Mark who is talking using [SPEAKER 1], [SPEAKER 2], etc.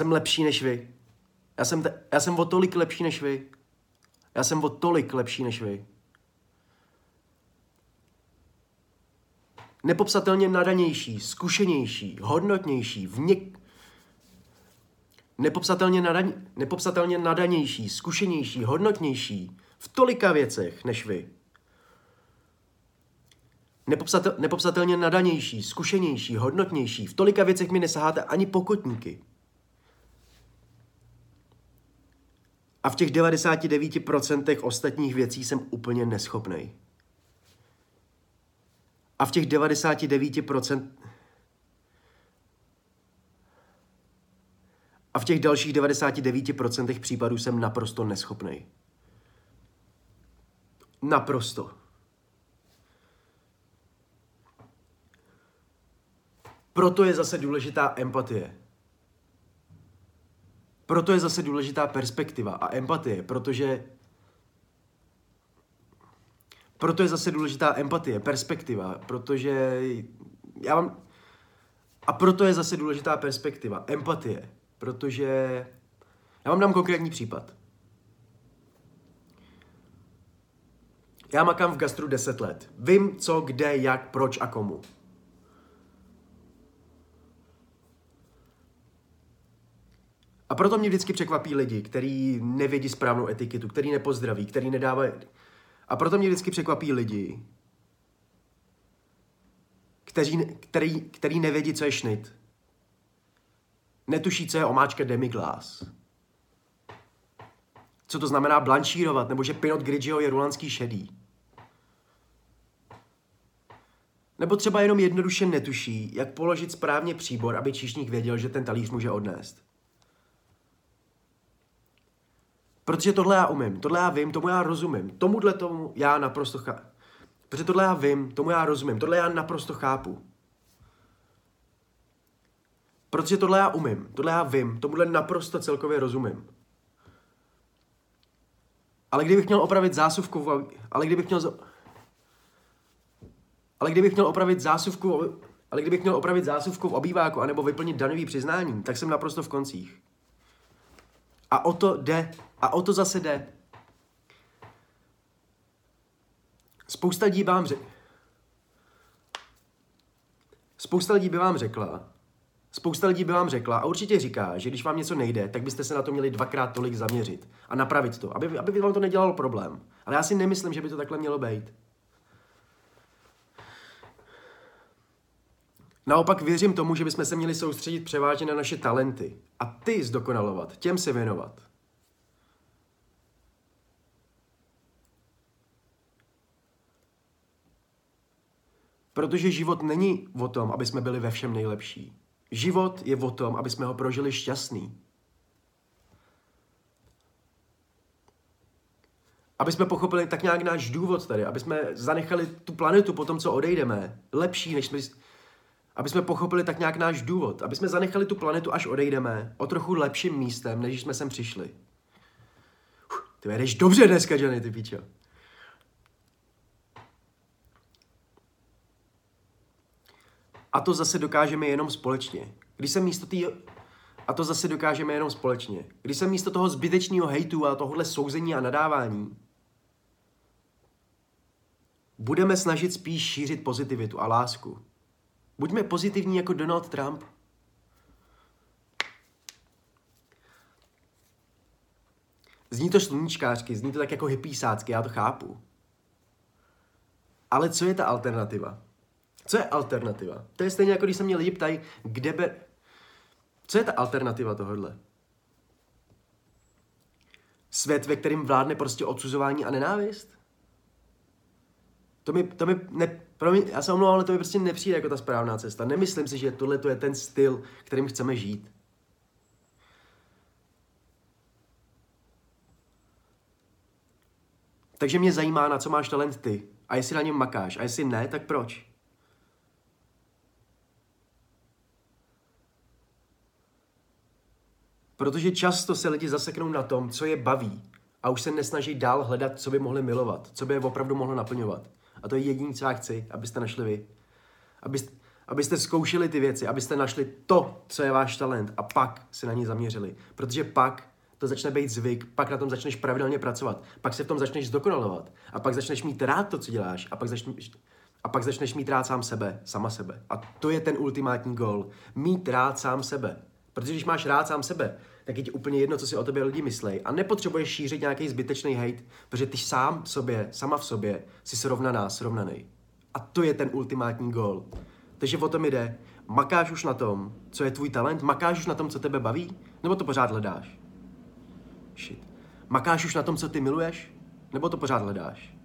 [SPEAKER 1] Jsem lepší než vy. Já jsem, te, já jsem o tolik lepší než vy. Já jsem o tolik lepší než vy. Nepopsatelně nadanější, zkušenější, hodnotnější, v něk... Nepopsatelně, nadaň... Nepopsatelně nadanější, zkušenější, hodnotnější v tolika věcech než vy. Nepopsatel... Nepopsatelně nadanější, zkušenější, hodnotnější v tolika věcech mi nesaháte ani pokotníky. A v těch 99% ostatních věcí jsem úplně neschopnej. A v těch 99% a v těch dalších 99% případů jsem naprosto neschopnej. Naprosto. Proto je zase důležitá empatie. Proto je zase důležitá perspektiva a empatie, protože proto je zase důležitá empatie, perspektiva, protože já mám... A proto je zase důležitá perspektiva, empatie, protože já vám dám konkrétní případ. Já makám v gastru 10 let. Vím, co, kde, jak, proč a komu. A proto mě vždycky překvapí lidi, kteří nevědí správnou etiketu, který nepozdraví, který nedávají... A proto mě vždycky překvapí lidi, kteří, který, který nevědí, co je šnit. Netuší, co je omáčka demiglass. Co to znamená blanšírovat, nebo že Pinot Grigio je rulanský šedý. Nebo třeba jenom jednoduše netuší, jak položit správně příbor, aby číšník věděl, že ten talíř může odnést. Protože tohle já umím, tohle já vím, tomu já rozumím, tomuhle tomu já naprosto chápu. Protože tohle já vím, tomu já rozumím, tohle já naprosto chápu. Protože tohle já umím, tohle já vím, tomuhle naprosto celkově rozumím. Ale kdybych měl opravit zásuvku, ale kdybych měl, ale kdybych měl opravit zásuvku, ale kdybych měl opravit zásuvku v obýváku anebo vyplnit daňový přiznání, tak jsem naprosto v koncích. A o to jde. A o to zase jde. Spousta lidí vám řekla, Spousta lidí by vám řekla, spousta lidí by vám řekla a určitě říká, že když vám něco nejde, tak byste se na to měli dvakrát tolik zaměřit a napravit to, aby, aby vám to nedělalo problém. Ale já si nemyslím, že by to takhle mělo být. Naopak věřím tomu, že bychom se měli soustředit převážně na naše talenty a ty zdokonalovat, těm se věnovat. Protože život není o tom, aby jsme byli ve všem nejlepší. Život je o tom, aby jsme ho prožili šťastný. Aby jsme pochopili tak nějak náš důvod tady, aby jsme zanechali tu planetu po tom, co odejdeme, lepší, než jsme, aby jsme pochopili tak nějak náš důvod, aby jsme zanechali tu planetu, až odejdeme, o trochu lepším místem, než jsme sem přišli. Uf, ty jdeš dobře dneska, Johnny, ty píčo. A to zase dokážeme jenom společně. Když jsem místo tý... A to zase dokážeme jenom společně. Když jsem místo toho zbytečného hejtu a tohohle souzení a nadávání budeme snažit spíš šířit pozitivitu a lásku. Buďme pozitivní jako Donald Trump. Zní to sluníčkářky, zní to tak jako hypísácky, já to chápu. Ale co je ta alternativa? Co je alternativa? To je stejně jako když se mě lidi ptají, kde be... Co je ta alternativa tohohle? Svět, ve kterým vládne prostě odsuzování a nenávist? To mi, to mi ne, mě, já se omlouvám, ale to mi prostě nepřijde jako ta správná cesta. Nemyslím si, že tohle je ten styl, kterým chceme žít. Takže mě zajímá, na co máš talent ty. A jestli na něm makáš. A jestli ne, tak proč? Protože často se lidi zaseknou na tom, co je baví a už se nesnaží dál hledat, co by mohli milovat, co by je opravdu mohlo naplňovat. A to je jediné, co já chci, abyste našli vy. Abyste, Abyste zkoušeli ty věci, abyste našli to, co je váš talent a pak se na ní zaměřili. Protože pak to začne být zvyk, pak na tom začneš pravidelně pracovat, pak se v tom začneš zdokonalovat a pak začneš mít rád to, co děláš a pak začneš, a pak začneš mít rád sám sebe, sama sebe. A to je ten ultimátní gol. Mít rád sám sebe. Protože když máš rád sám sebe, tak je ti úplně jedno, co si o tobě lidi myslí. A nepotřebuješ šířit nějaký zbytečný hate, protože ty sám v sobě, sama v sobě, jsi srovnaná, srovnaný. A to je ten ultimátní gol. Takže o tom jde. Makáš už na tom, co je tvůj talent? Makáš už na tom, co tebe baví? Nebo to pořád hledáš? Shit. Makáš už na tom, co ty miluješ? Nebo to pořád hledáš?